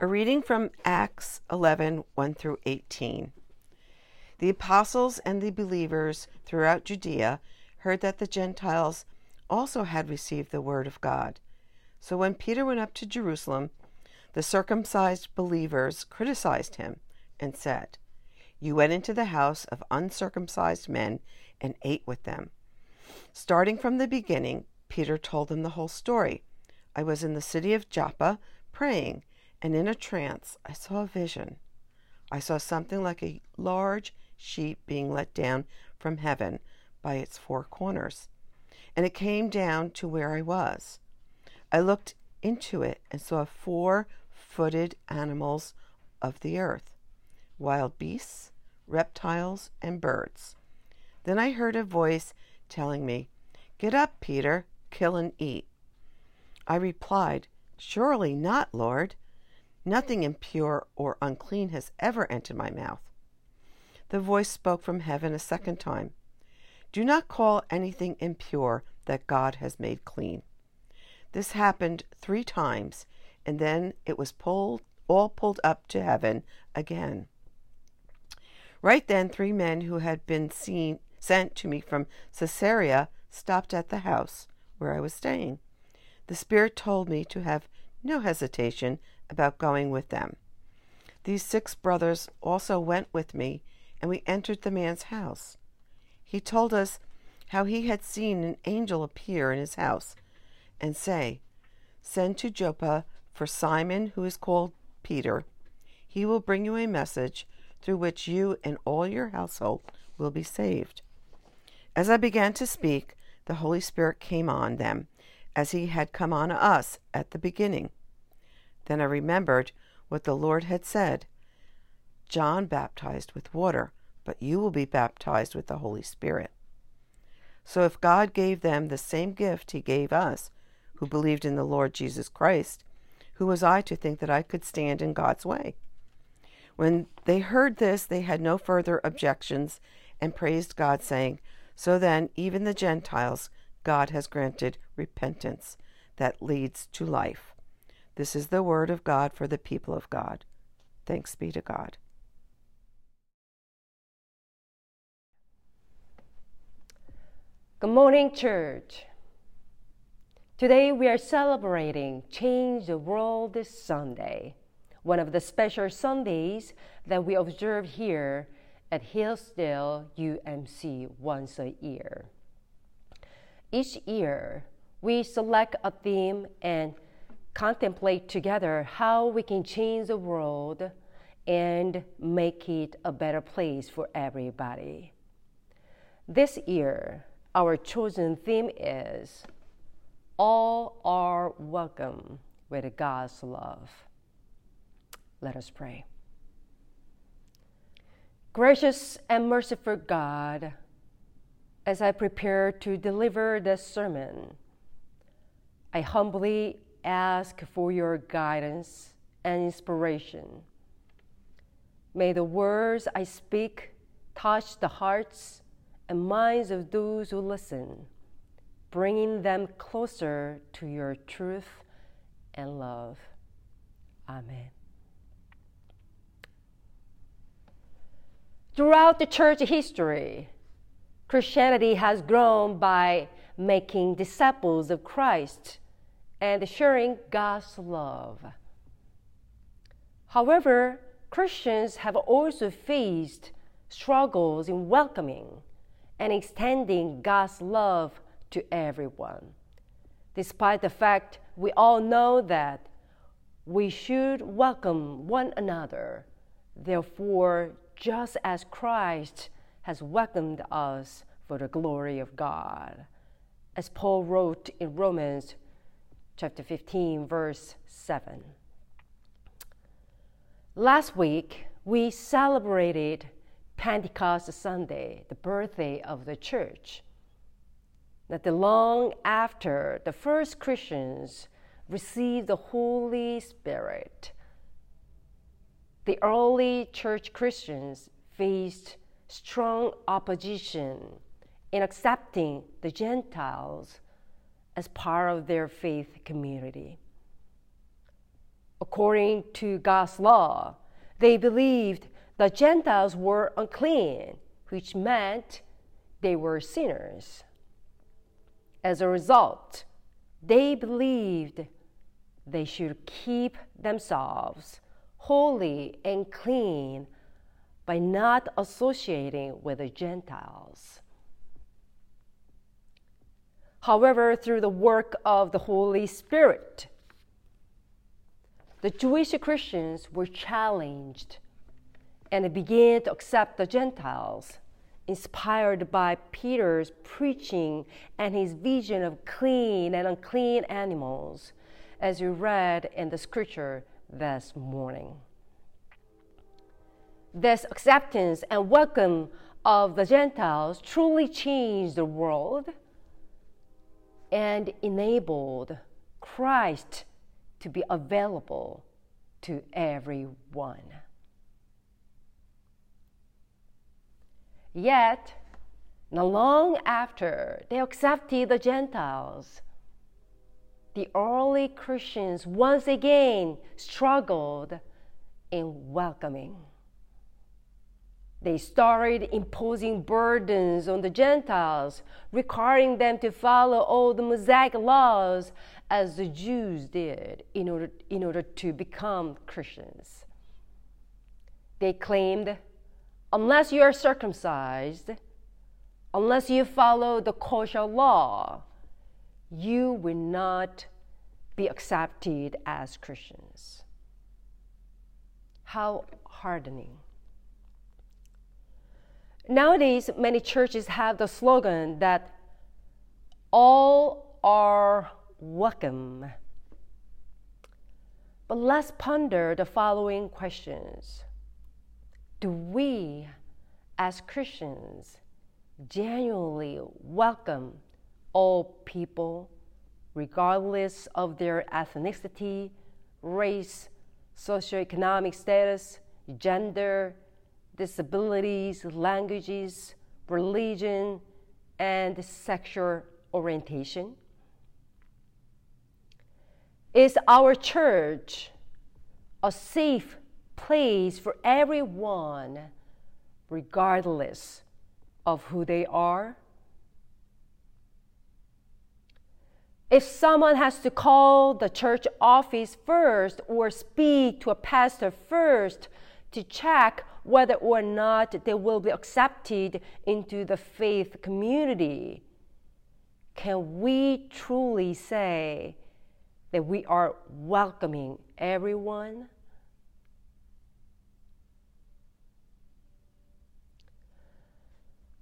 A reading from Acts 11 1 through 18. The apostles and the believers throughout Judea heard that the Gentiles also had received the word of God. So when Peter went up to Jerusalem, the circumcised believers criticized him and said, You went into the house of uncircumcised men and ate with them. Starting from the beginning, Peter told them the whole story. I was in the city of Joppa praying and in a trance I saw a vision. I saw something like a large sheet being let down from heaven by its four corners, and it came down to where I was. I looked into it and saw four footed animals of the earth, wild beasts, reptiles, and birds. Then I heard a voice telling me, Get up, Peter, kill and eat. I replied, Surely not, Lord. Nothing impure or unclean has ever entered my mouth. The voice spoke from heaven a second time Do not call anything impure that God has made clean. This happened three times, and then it was pulled, all pulled up to heaven again. Right then, three men who had been seen, sent to me from Caesarea stopped at the house where I was staying. The Spirit told me to have no hesitation about going with them. These six brothers also went with me, and we entered the man's house. He told us how he had seen an angel appear in his house and say, Send to Joppa for Simon, who is called Peter. He will bring you a message through which you and all your household will be saved. As I began to speak, the Holy Spirit came on them, as he had come on us at the beginning. Then I remembered what the Lord had said John baptized with water, but you will be baptized with the Holy Spirit. So if God gave them the same gift he gave us, who believed in the Lord Jesus Christ, who was I to think that I could stand in God's way? When they heard this, they had no further objections and praised God, saying, So then, even the Gentiles, God has granted repentance that leads to life. This is the word of God for the people of God. Thanks be to God. Good morning, church. Today we are celebrating Change the World this Sunday, one of the special Sundays that we observe here at Hillsdale UMC once a year. Each year, we select a theme and contemplate together how we can change the world and make it a better place for everybody. This year, our chosen theme is All Are Welcome with God's Love. Let us pray. Gracious and merciful God, as I prepare to deliver this sermon, I humbly ask for your guidance and inspiration. May the words I speak touch the hearts and minds of those who listen, bringing them closer to your truth and love. Amen. Throughout the church history, Christianity has grown by making disciples of Christ and sharing God's love. However, Christians have also faced struggles in welcoming and extending God's love to everyone. Despite the fact we all know that we should welcome one another, therefore, just as Christ has welcomed us for the glory of God. As Paul wrote in Romans chapter 15, verse 7. Last week, we celebrated Pentecost Sunday, the birthday of the church. Not long after the first Christians received the Holy Spirit, the early church Christians faced strong opposition in accepting the Gentiles as part of their faith community. According to God's law, they believed the Gentiles were unclean, which meant they were sinners. As a result, they believed they should keep themselves holy and clean by not associating with the Gentiles. However, through the work of the Holy Spirit, the Jewish Christians were challenged and began to accept the Gentiles, inspired by Peter's preaching and his vision of clean and unclean animals, as you read in the scripture this morning. This acceptance and welcome of the Gentiles truly changed the world and enabled Christ to be available to everyone. Yet, not long after they accepted the Gentiles, the early Christians once again struggled in welcoming. They started imposing burdens on the Gentiles, requiring them to follow all the Mosaic laws as the Jews did in order, in order to become Christians. They claimed, unless you are circumcised, unless you follow the kosher law, you will not be accepted as Christians. How hardening. Nowadays, many churches have the slogan that all are welcome. But let's ponder the following questions Do we, as Christians, genuinely welcome all people, regardless of their ethnicity, race, socioeconomic status, gender, disabilities, languages, religion, and sexual orientation? Is our church a safe place for everyone, regardless of who they are? If someone has to call the church office first or speak to a pastor first to check whether or not they will be accepted into the faith community. Can we truly say that we are welcoming everyone?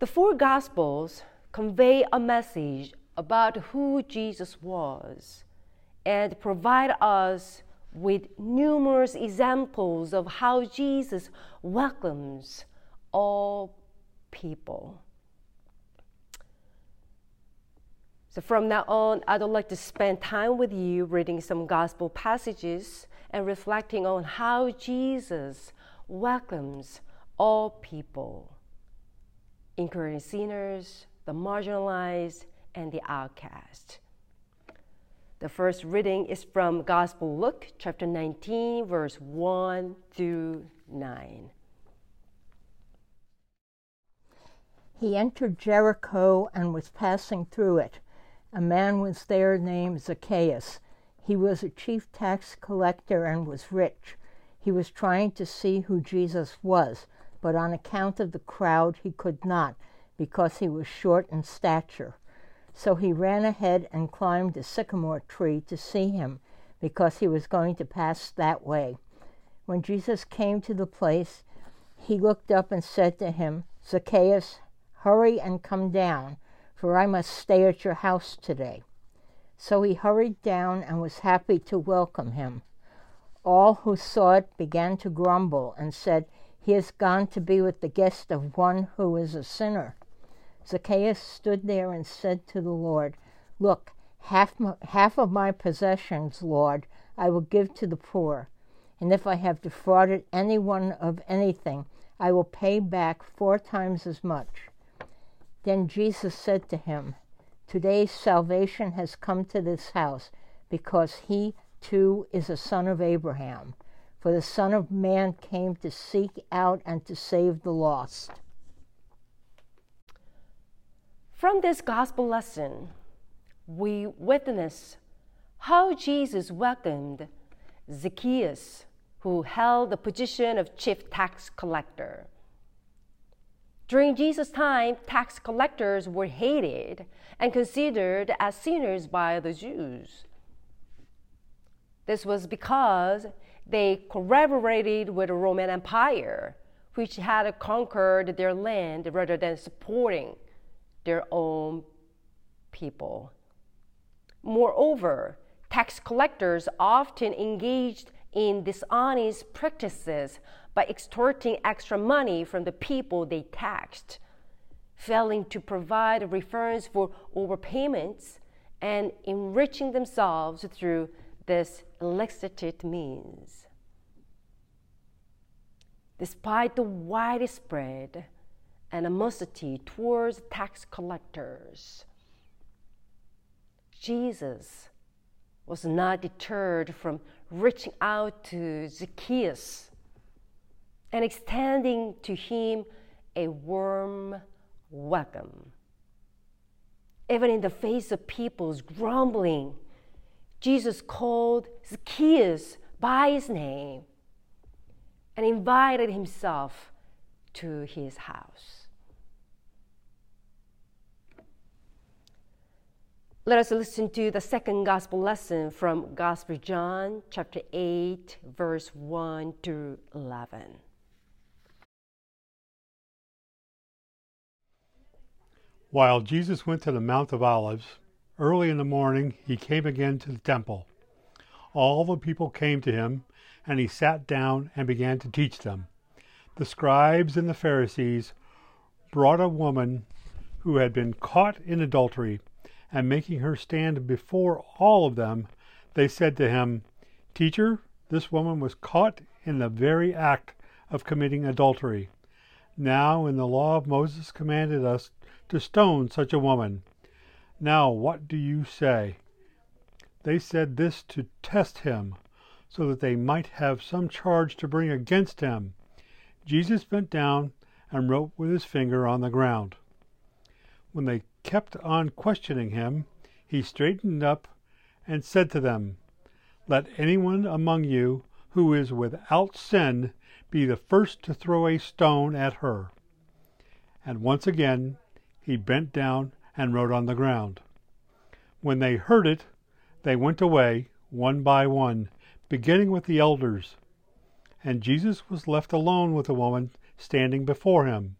The four Gospels convey a message about who Jesus was and provide us with numerous examples of how Jesus welcomes all people. So, from now on, I'd like to spend time with you reading some gospel passages and reflecting on how Jesus welcomes all people, including sinners, the marginalized, and the outcast. The first reading is from Gospel Luke chapter 19, verse 1 through 9. He entered Jericho and was passing through it. A man was there named Zacchaeus. He was a chief tax collector and was rich. He was trying to see who Jesus was, but on account of the crowd he could not, because he was short in stature. So he ran ahead and climbed a sycamore tree to see him, because he was going to pass that way. When Jesus came to the place, he looked up and said to him, Zacchaeus, hurry and come down, for I must stay at your house today. So he hurried down and was happy to welcome him. All who saw it began to grumble and said, He has gone to be with the guest of one who is a sinner. Zacchaeus stood there and said to the Lord, Look, half, half of my possessions, Lord, I will give to the poor. And if I have defrauded anyone of anything, I will pay back four times as much. Then Jesus said to him, Today salvation has come to this house, because he too is a son of Abraham. For the Son of Man came to seek out and to save the lost. From this gospel lesson, we witness how Jesus welcomed Zacchaeus, who held the position of chief tax collector. During Jesus' time, tax collectors were hated and considered as sinners by the Jews. This was because they collaborated with the Roman Empire, which had conquered their land rather than supporting their own people. Moreover, tax collectors often engaged in dishonest practices by extorting extra money from the people they taxed, failing to provide refunds for overpayments, and enriching themselves through this illicit means. Despite the widespread animosity towards tax collectors, Jesus was not deterred from reaching out to Zacchaeus and extending to him a warm welcome. Even in the face of people's grumbling Jesus called Zacchaeus by his name and invited himself to his house. Let us listen to the second gospel lesson from Gospel John chapter 8 verse 1 to 11. While Jesus went to the Mount of Olives, Early in the morning he came again to the temple. All the people came to him, and he sat down and began to teach them. The scribes and the Pharisees brought a woman who had been caught in adultery, and making her stand before all of them, they said to him, Teacher, this woman was caught in the very act of committing adultery. Now, in the law of Moses commanded us to stone such a woman. Now, what do you say? They said this to test him, so that they might have some charge to bring against him. Jesus bent down and wrote with his finger on the ground. When they kept on questioning him, he straightened up and said to them, Let anyone among you who is without sin be the first to throw a stone at her. And once again he bent down and wrote on the ground. When they heard it, they went away, one by one, beginning with the elders. And Jesus was left alone with the woman standing before him.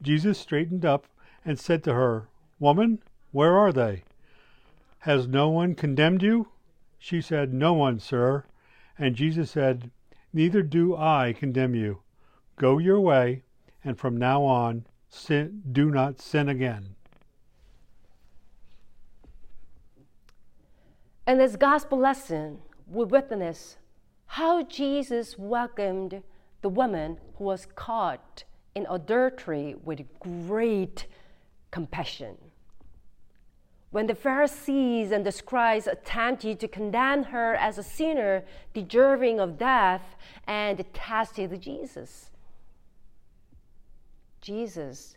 Jesus straightened up and said to her, Woman, where are they? Has no one condemned you? She said, No one, sir. And Jesus said, Neither do I condemn you. Go your way, and from now on sin, do not sin again. In this gospel lesson, we witness how Jesus welcomed the woman who was caught in adultery with great compassion. When the Pharisees and the scribes attempted to condemn her as a sinner deserving of death and tested Jesus, Jesus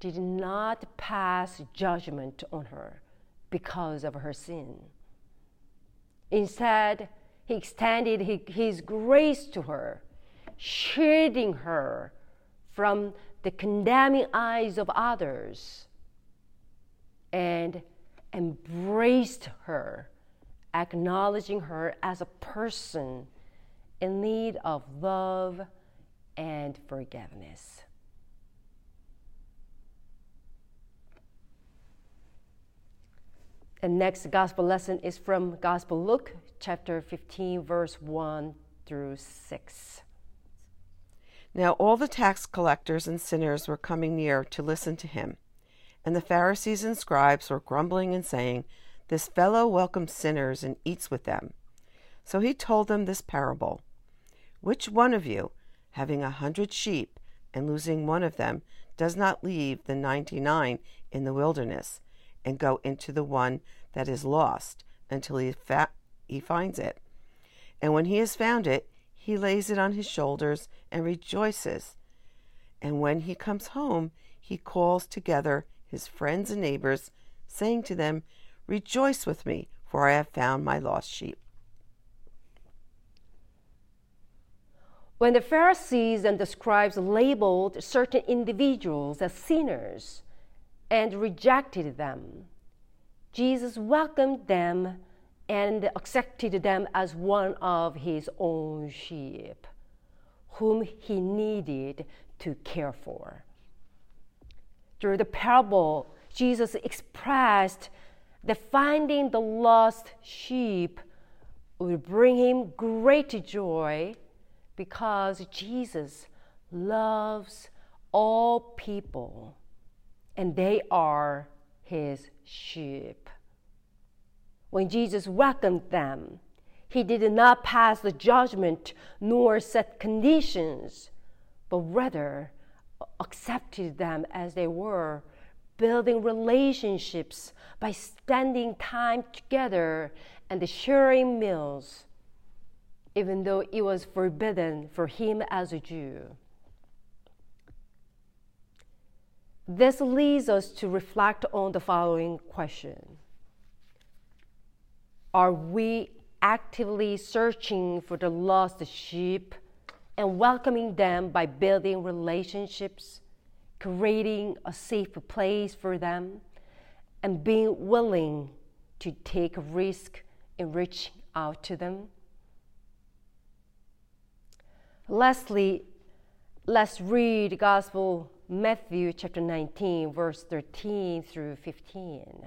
did not pass judgment on her because of her sin. Instead, he extended his grace to her, shielding her from the condemning eyes of others, and embraced her, acknowledging her as a person in need of love and forgiveness. The next gospel lesson is from Gospel Luke, chapter 15, verse 1 through 6. Now all the tax collectors and sinners were coming near to listen to him. And the Pharisees and scribes were grumbling and saying, This fellow welcomes sinners and eats with them. So he told them this parable Which one of you, having a hundred sheep and losing one of them, does not leave the ninety nine in the wilderness? and go into the one that is lost until he, fa- he finds it. And when he has found it, he lays it on his shoulders and rejoices. And when he comes home, he calls together his friends and neighbors, saying to them, Rejoice with me, for I have found my lost sheep. When the Pharisees and the scribes labeled certain individuals as sinners and rejected them, Jesus welcomed them and accepted them as one of his own sheep, whom he needed to care for. Through the parable, Jesus expressed that finding the lost sheep would bring him great joy because Jesus loves all people and they are his sheep. When Jesus welcomed them, he did not pass the judgment nor set conditions, but rather accepted them as they were, building relationships by spending time together and sharing meals, even though it was forbidden for him as a Jew. This leads us to reflect on the following question Are we actively searching for the lost sheep and welcoming them by building relationships, creating a safe place for them, and being willing to take a risk in reaching out to them? Lastly, let's read Gospel Matthew chapter 19, verse 13 through 15.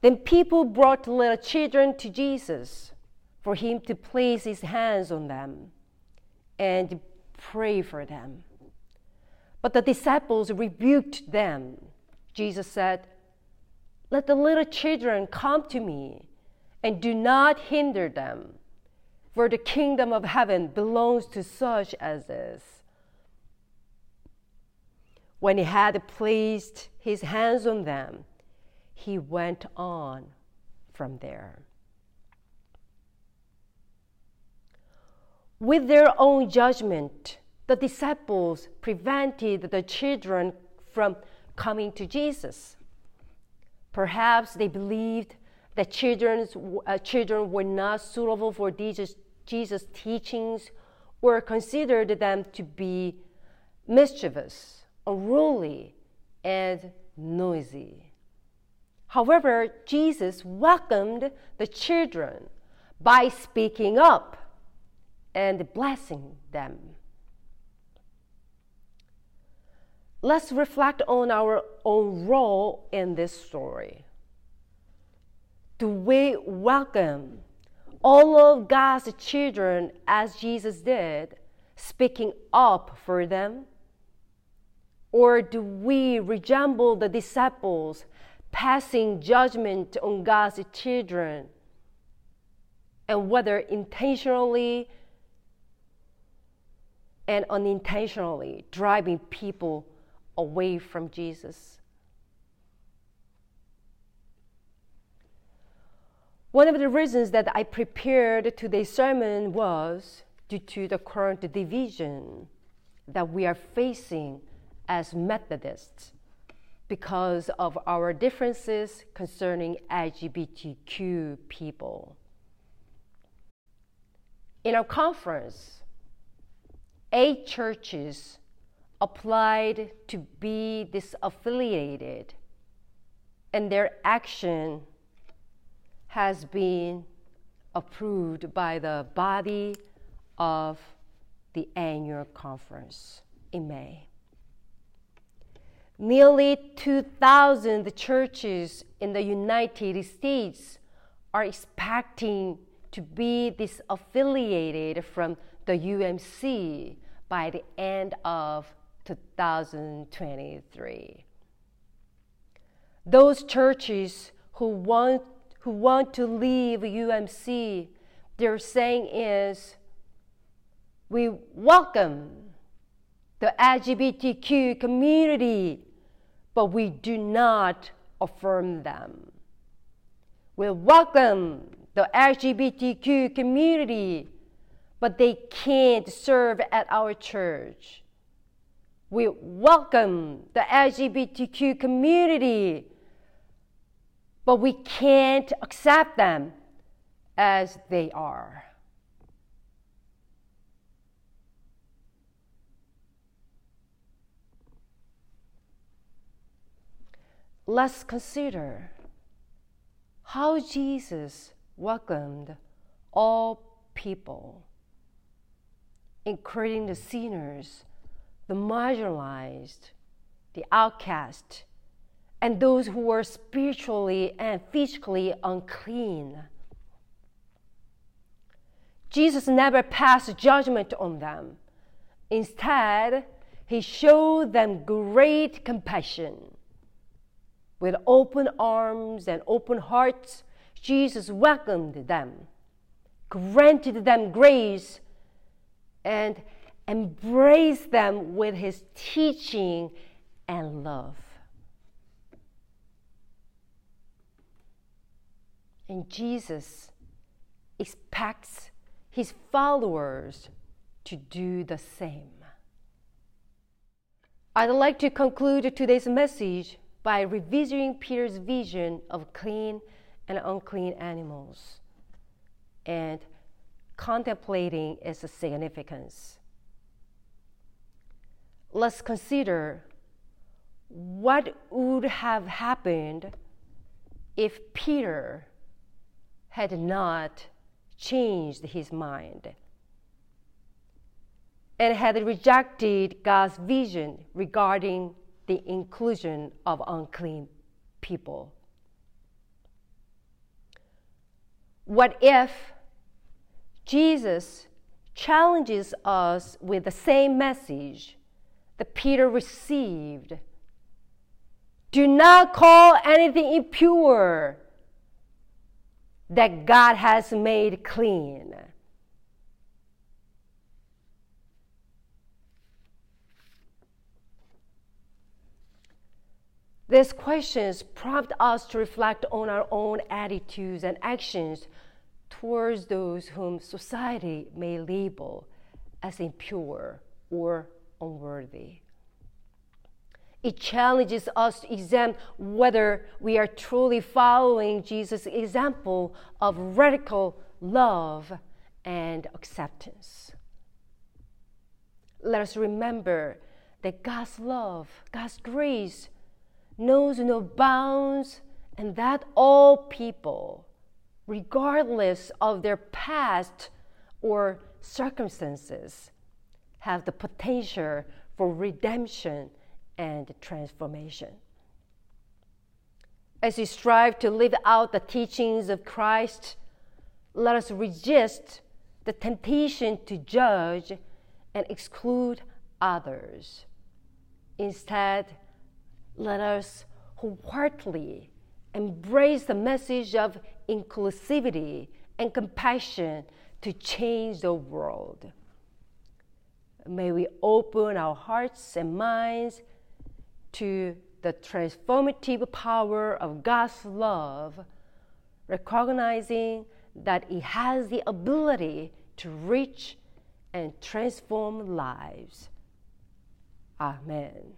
Then people brought little children to Jesus for him to place his hands on them and pray for them. But the disciples rebuked them. Jesus said, Let the little children come to me and do not hinder them, for the kingdom of heaven belongs to such as this. When he had placed his hands on them, he went on from there. With their own judgment, the disciples prevented the children from coming to Jesus. Perhaps they believed that children's, uh, children were not suitable for Jesus, Jesus' teachings or considered them to be mischievous, unruly, and noisy. However, Jesus welcomed the children by speaking up and blessing them. Let's reflect on our own role in this story. Do we welcome all of God's children as Jesus did, speaking up for them? Or do we resemble the disciples, passing judgment on God's children? And whether intentionally and unintentionally driving people away from Jesus. One of the reasons that I prepared today's sermon was due to the current division that we are facing as Methodists because of our differences concerning LGBTQ people. In our conference, eight churches applied to be disaffiliated, and their action has been approved by the body of the annual conference in May. Nearly 2,000 churches in the United States are expecting to be disaffiliated from the UMC by the end of 2023. Those churches who want, who want to leave UMC, their saying is, we welcome the LGBTQ community, but we do not affirm them. We welcome the LGBTQ community, but they can't serve at our church. We welcome the LGBTQ community, but we can't accept them as they are. Let's consider how Jesus welcomed all people, including the sinners, the marginalized, the outcast, and those who were spiritually and physically unclean. Jesus never passed judgment on them. Instead, he showed them great compassion. With open arms and open hearts, Jesus welcomed them, granted them grace, and embrace them with his teaching and love. And Jesus expects his followers to do the same. I'd like to conclude today's message by revisiting Peter's vision of clean and unclean animals and contemplating its significance. Let's consider what would have happened if Peter had not changed his mind and had rejected God's vision regarding the inclusion of unclean people. What if Jesus challenges us with the same message that Peter received? Do not call anything impure that God has made clean. These questions prompt us to reflect on our own attitudes and actions towards those whom society may label as impure or unworthy. It challenges us to examine whether we are truly following Jesus' example of radical love and acceptance. Let us remember that God's love, God's grace, knows no bounds, and that all people, regardless of their past or circumstances, have the potential for redemption and transformation. As we strive to live out the teachings of Christ, let us resist the temptation to judge and exclude others. Instead, let us wholeheartedly embrace the message of inclusivity and compassion to change the world. May we open our hearts and minds to the transformative power of God's love, recognizing that it has the ability to reach and transform lives. Amen.